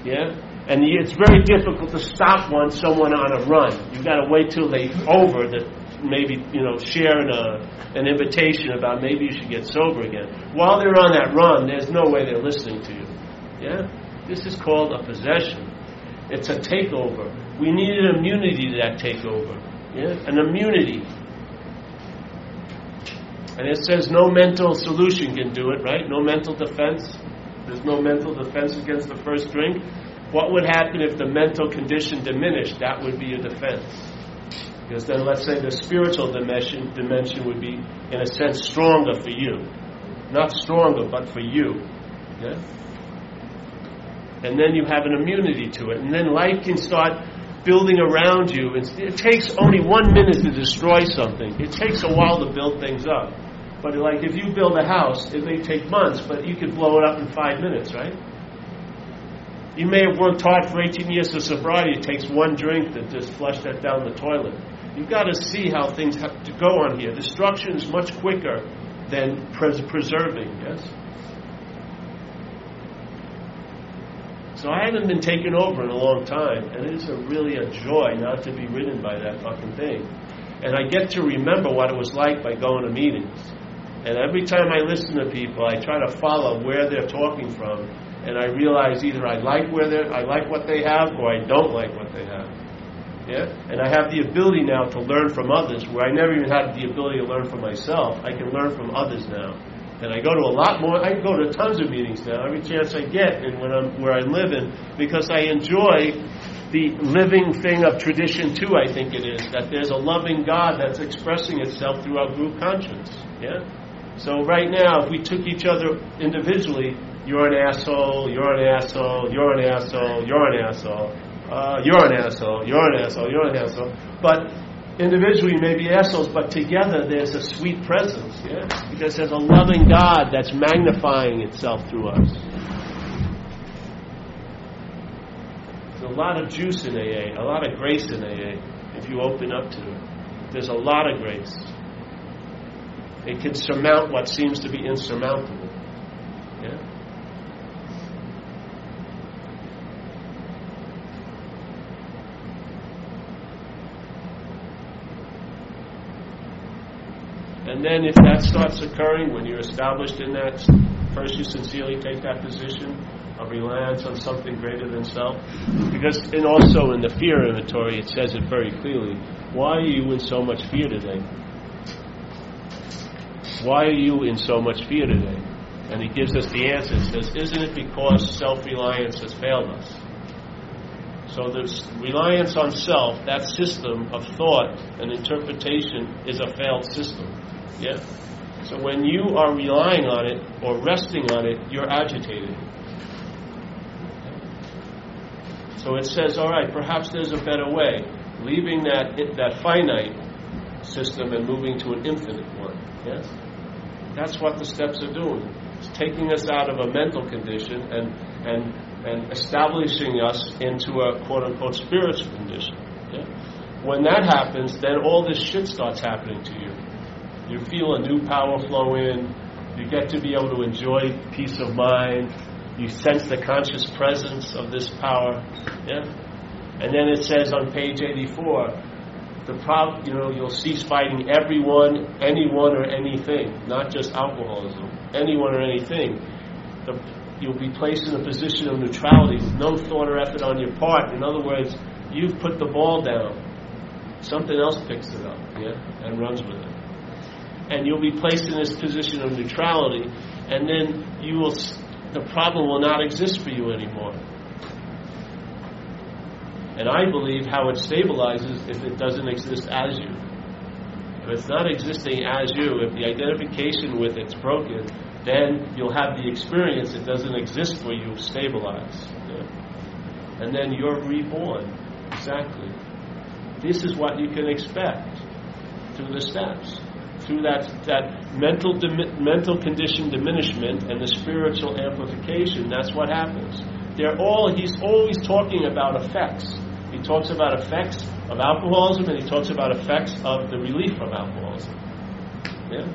Yeah? And it's very difficult to stop one someone on a run. You've got to wait till they over to maybe you know share an, uh, an invitation about maybe you should get sober again. While they're on that run, there's no way they're listening to you. Yeah, this is called a possession. It's a takeover. We need an immunity to that takeover. Yeah, an immunity. And it says no mental solution can do it, right? No mental defense. There's no mental defense against the first drink. What would happen if the mental condition diminished? That would be a defense. Because then, let's say the spiritual dimension, dimension would be, in a sense, stronger for you. Not stronger, but for you. Yeah? And then you have an immunity to it. And then life can start building around you. It takes only one minute to destroy something, it takes a while to build things up. But, like, if you build a house, it may take months, but you could blow it up in five minutes, right? You may have worked hard for 18 years of sobriety. It takes one drink to just flush that down the toilet. You've got to see how things have to go on here. Destruction is much quicker than pres- preserving, yes? So I haven't been taken over in a long time, and it is a, really a joy not to be ridden by that fucking thing. And I get to remember what it was like by going to meetings. And every time I listen to people, I try to follow where they're talking from and I realize either I like where they I like what they have or I don't like what they have. Yeah? And I have the ability now to learn from others where I never even had the ability to learn from myself. I can learn from others now. And I go to a lot more I go to tons of meetings now, every chance I get and when I'm where I live in because I enjoy the living thing of tradition too, I think it is, that there's a loving God that's expressing itself through our group conscience. Yeah? So right now, if we took each other individually, you're an asshole, you're an asshole, you're an asshole, you're an asshole, uh, you're an asshole, you're an asshole, you're an asshole. But individually may be assholes, but together there's a sweet presence, yeah? Because there's a loving God that's magnifying itself through us. There's a lot of juice in AA, a lot of grace in AA, if you open up to it. There's a lot of grace. It can surmount what seems to be insurmountable. Yeah? And then if that starts occurring when you're established in that, first you sincerely take that position of reliance on something greater than self. Because and also in the fear inventory it says it very clearly. Why are you in so much fear today? Why are you in so much fear today? And he gives us the answer. It says, Isn't it because self reliance has failed us? So this reliance on self, that system of thought and interpretation, is a failed system. Yeah? So when you are relying on it or resting on it, you're agitated. So it says, all right, perhaps there's a better way. Leaving that, that finite system and moving to an infinite one. Yes? That's what the steps are doing. It's taking us out of a mental condition and, and, and establishing us into a quote unquote spiritual condition. Yeah? When that happens, then all this shit starts happening to you You feel a new power flow in. You get to be able to enjoy peace of mind. You sense the conscious presence of this power. Yeah? And then it says on page 84, the problem, you know, you'll cease fighting everyone, anyone, or anything, not just alcoholism, anyone or anything. The, you'll be placed in a position of neutrality with no thought or effort on your part. In other words, you've put the ball down. Something else picks it up, yeah, and runs with it. And you'll be placed in this position of neutrality, and then you will, the problem will not exist for you anymore. And I believe how it stabilizes if it doesn't exist as you. If it's not existing as you, if the identification with it's broken, then you'll have the experience it doesn't exist for you stabilized. Yeah? And then you're reborn. Exactly. This is what you can expect through the steps. Through that, that mental, mental condition diminishment and the spiritual amplification, that's what happens. They're all, he's always talking about effects. He talks about effects of alcoholism and he talks about effects of the relief from alcoholism. Yeah?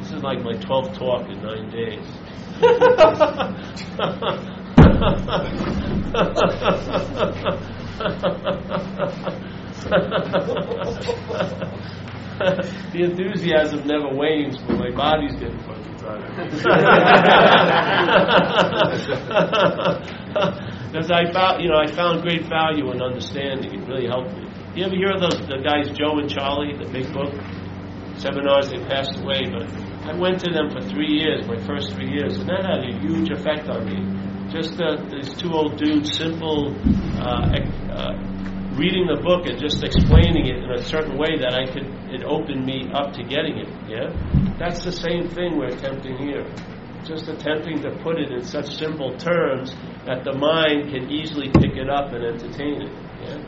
This is like my 12th talk in nine days. the enthusiasm never wanes, but my body's getting fucking tired. Because I found, you know, I found great value in understanding. It really helped me. You ever hear of those the guys Joe and Charlie, the big book seminars? They passed away, but I went to them for three years, my first three years, and that had a huge effect on me just uh, these two old dudes, simple, uh, uh, reading the book and just explaining it in a certain way that I could, it opened me up to getting it. Yeah, that's the same thing we're attempting here. Just attempting to put it in such simple terms that the mind can easily pick it up and entertain it. Yeah.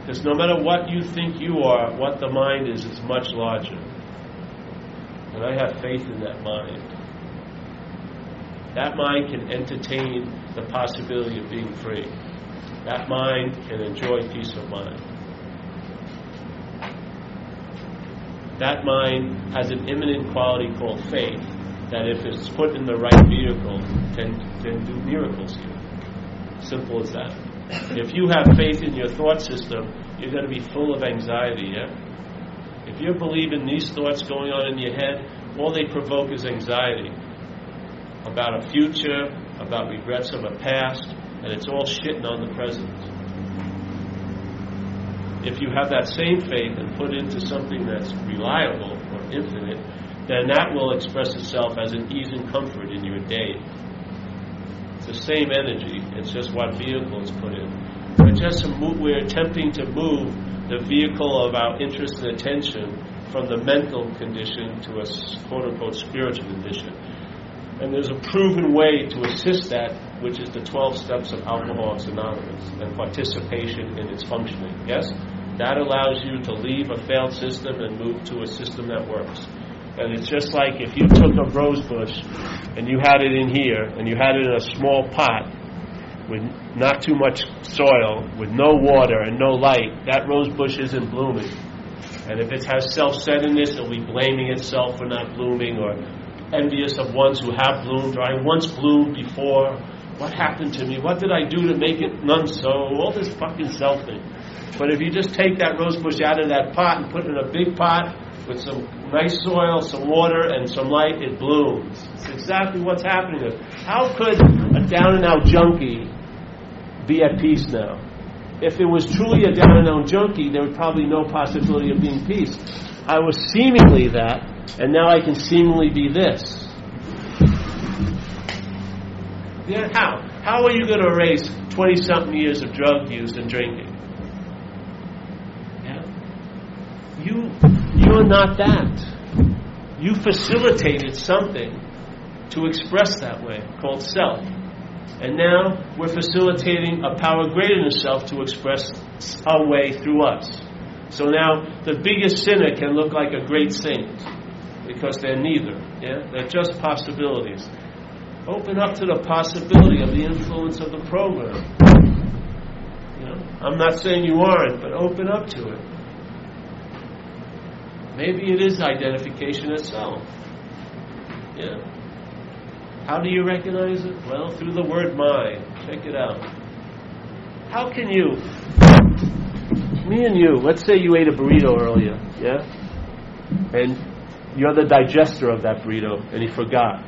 Because no matter what you think you are, what the mind is, is much larger. And I have faith in that mind. That mind can entertain the possibility of being free. That mind can enjoy peace of mind. That mind has an immanent quality called faith that if it's put in the right vehicle can, can do miracles here. Simple as that. If you have faith in your thought system, you're going to be full of anxiety, yeah? If you believe in these thoughts going on in your head, all they provoke is anxiety about a future, about regrets of a past, and it's all shitting on the present. If you have that same faith and put into something that's reliable or infinite, then that will express itself as an ease and comfort in your day. It's the same energy, it's just what vehicle is put in. We're just we're attempting to move the vehicle of our interest and attention from the mental condition to a quote unquote spiritual condition. And there's a proven way to assist that, which is the 12 steps of Alcoholics Anonymous and participation in its functioning. Yes? That allows you to leave a failed system and move to a system that works. And it's just like if you took a rose bush and you had it in here and you had it in a small pot with not too much soil, with no water and no light, that rose bush isn't blooming. And if it has self centeredness, it'll be blaming itself for not blooming or envious of ones who have bloomed, or I once bloomed before. What happened to me? What did I do to make it none so? All this fucking self thing. But if you just take that rose bush out of that pot and put it in a big pot with some nice soil, some water, and some light, it blooms. It's exactly what's happening there. How could a down and out junkie be at peace now? If it was truly a down and out junkie, there would probably no possibility of being peace. I was seemingly that, and now I can seemingly be this. Yeah, how? How are you going to erase 20 something years of drug use and drinking? Yeah? You, you're not that. You facilitated something to express that way called self. And now we're facilitating a power greater than self to express our way through us. So now the biggest sinner can look like a great saint because they're neither. Yeah? They're just possibilities. Open up to the possibility of the influence of the program. You know? I'm not saying you aren't, but open up to it. Maybe it is identification itself. Yeah. How do you recognize it? Well, through the word mind. Check it out. How can you, me and you, let's say you ate a burrito earlier, yeah? And you're the digester of that burrito, and you forgot.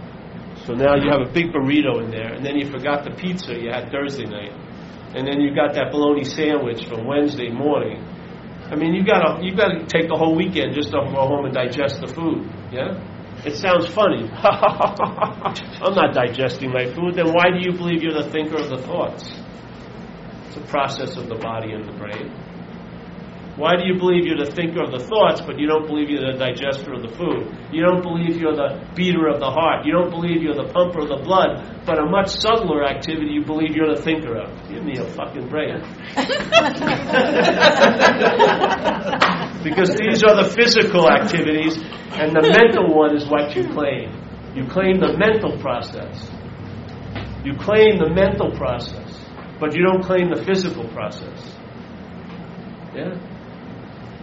So now you have a big burrito in there, and then you forgot the pizza you had Thursday night, and then you got that bologna sandwich from Wednesday morning. I mean, you got to you got to take the whole weekend just to go home and digest the food. Yeah, it sounds funny. I'm not digesting my food. Then why do you believe you're the thinker of the thoughts? It's a process of the body and the brain. Why do you believe you're the thinker of the thoughts, but you don't believe you're the digester of the food? You don't believe you're the beater of the heart. You don't believe you're the pumper of the blood, but a much subtler activity you believe you're the thinker of. Give me a fucking break. because these are the physical activities, and the mental one is what you claim. You claim the mental process. You claim the mental process, but you don't claim the physical process. Yeah?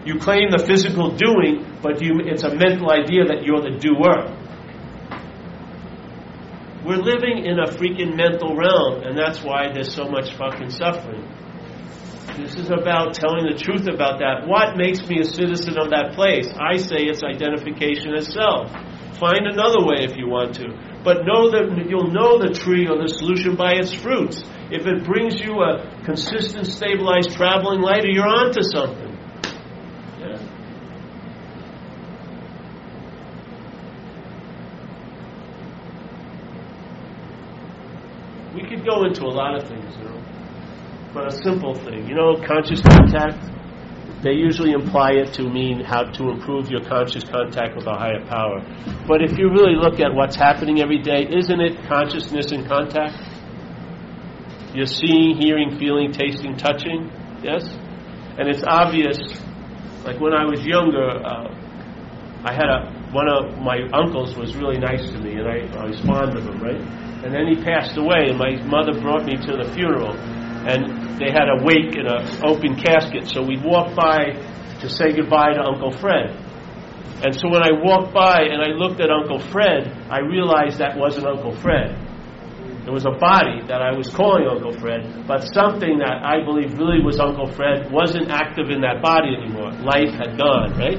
You claim the physical doing, but you, it's a mental idea that you're the doer. We're living in a freaking mental realm, and that's why there's so much fucking suffering. This is about telling the truth about that. What makes me a citizen of that place? I say it's identification as self. Find another way if you want to. But know that you'll know the tree or the solution by its fruits. If it brings you a consistent, stabilized traveling lighter, you're onto something. Go into a lot of things, you know. But a simple thing, you know, conscious contact, they usually imply it to mean how to improve your conscious contact with a higher power. But if you really look at what's happening every day, isn't it consciousness and contact? You're seeing, hearing, feeling, tasting, touching, yes? And it's obvious, like when I was younger, uh, I had a, one of my uncles was really nice to me, and I, I was fond of him, right? And then he passed away, and my mother brought me to the funeral. And they had a wake in an open casket, so we walked by to say goodbye to Uncle Fred. And so when I walked by and I looked at Uncle Fred, I realized that wasn't Uncle Fred. It was a body that I was calling Uncle Fred, but something that I believe really was Uncle Fred wasn't active in that body anymore. Life had gone, right?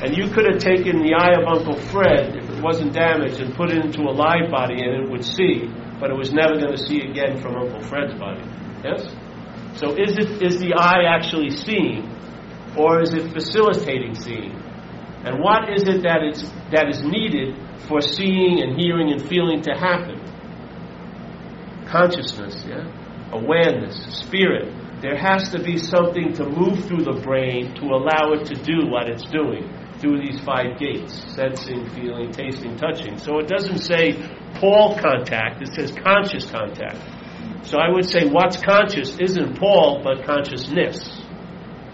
And you could have taken the eye of Uncle Fred, if it wasn't damaged, and put it into a live body and it would see, but it was never going to see again from Uncle Fred's body. Yes? So is it is the eye actually seeing, or is it facilitating seeing? And what is it that is that is needed for seeing and hearing and feeling to happen? Consciousness, yeah? Awareness, spirit. There has to be something to move through the brain to allow it to do what it's doing through these five gates sensing, feeling, tasting, touching. So it doesn't say Paul contact, it says conscious contact. So I would say what's conscious isn't Paul, but consciousness.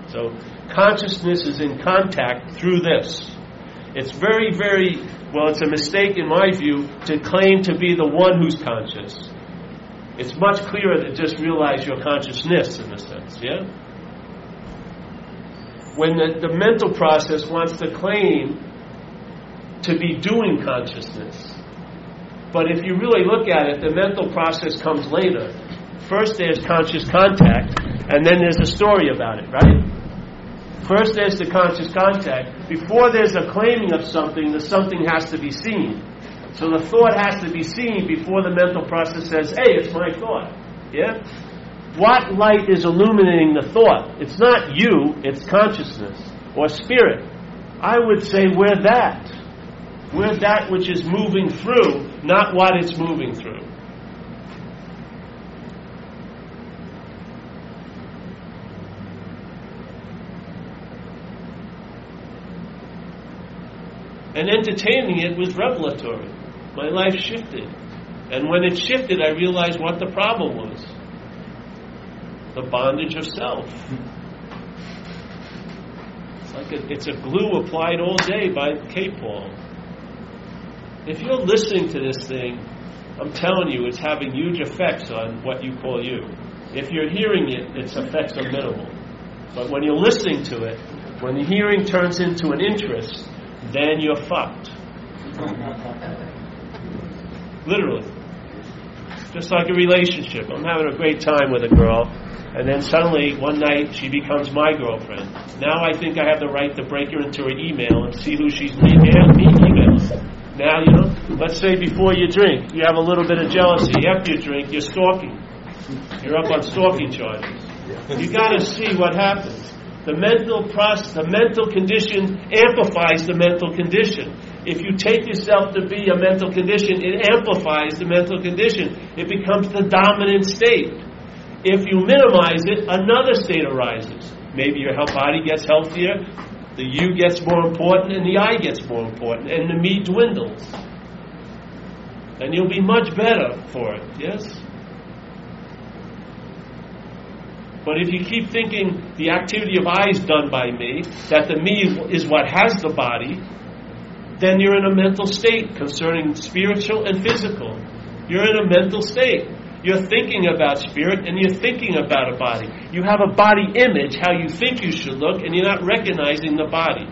So consciousness is in contact through this. It's very, very, well, it's a mistake in my view to claim to be the one who's conscious. It's much clearer to just realize your consciousness in a sense, yeah? When the, the mental process wants to claim to be doing consciousness. But if you really look at it, the mental process comes later. First, there's conscious contact, and then there's a story about it, right? First, there's the conscious contact. Before there's a claiming of something, the something has to be seen. So the thought has to be seen before the mental process says, hey, it's my thought. Yeah? What light is illuminating the thought? It's not you, it's consciousness or spirit. I would say we're that. We're that which is moving through, not what it's moving through. And entertaining it was revelatory. My life shifted. And when it shifted, I realized what the problem was the bondage of self. It's like a, it's a glue applied all day by K. Paul. If you're listening to this thing, I'm telling you, it's having huge effects on what you call you. If you're hearing it, its effects are minimal. But when you're listening to it, when the hearing turns into an interest, then you're fucked. Literally. Just like a relationship. I'm having a great time with a girl, and then suddenly one night she becomes my girlfriend. Now I think I have the right to break her into her email and see who she's me, me emails. Now, you know, let's say before you drink, you have a little bit of jealousy. After you drink, you're stalking. You're up on stalking charges. You got to see what happens. The mental process, the mental condition amplifies the mental condition. If you take yourself to be a mental condition, it amplifies the mental condition. It becomes the dominant state. If you minimize it, another state arises. Maybe your body gets healthier, the you gets more important and the I gets more important, and the me dwindles. And you'll be much better for it, yes? But if you keep thinking the activity of I is done by me, that the me is what has the body, then you're in a mental state concerning spiritual and physical. You're in a mental state. You're thinking about spirit and you're thinking about a body. You have a body image, how you think you should look, and you're not recognizing the body.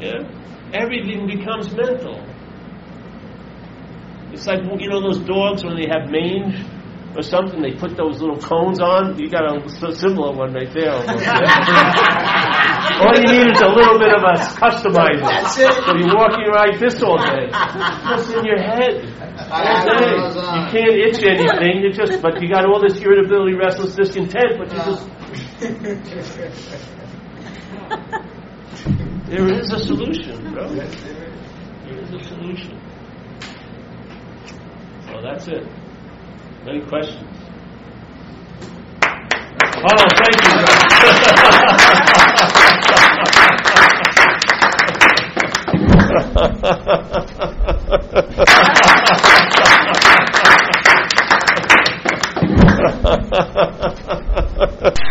Yeah? Everything becomes mental. It's like, you know, those dogs when they have mange or something, they put those little cones on. You got a similar one right there. all you need is a little bit of a customizer. So you're walking around this all day. Just in your head. All day. You can't itch anything. You just, but you got all this irritability, restless, discontent, but you just. there is a solution, bro. There is a solution. So that's it. Any questions? Oh, thank you. Ha ha ha ha!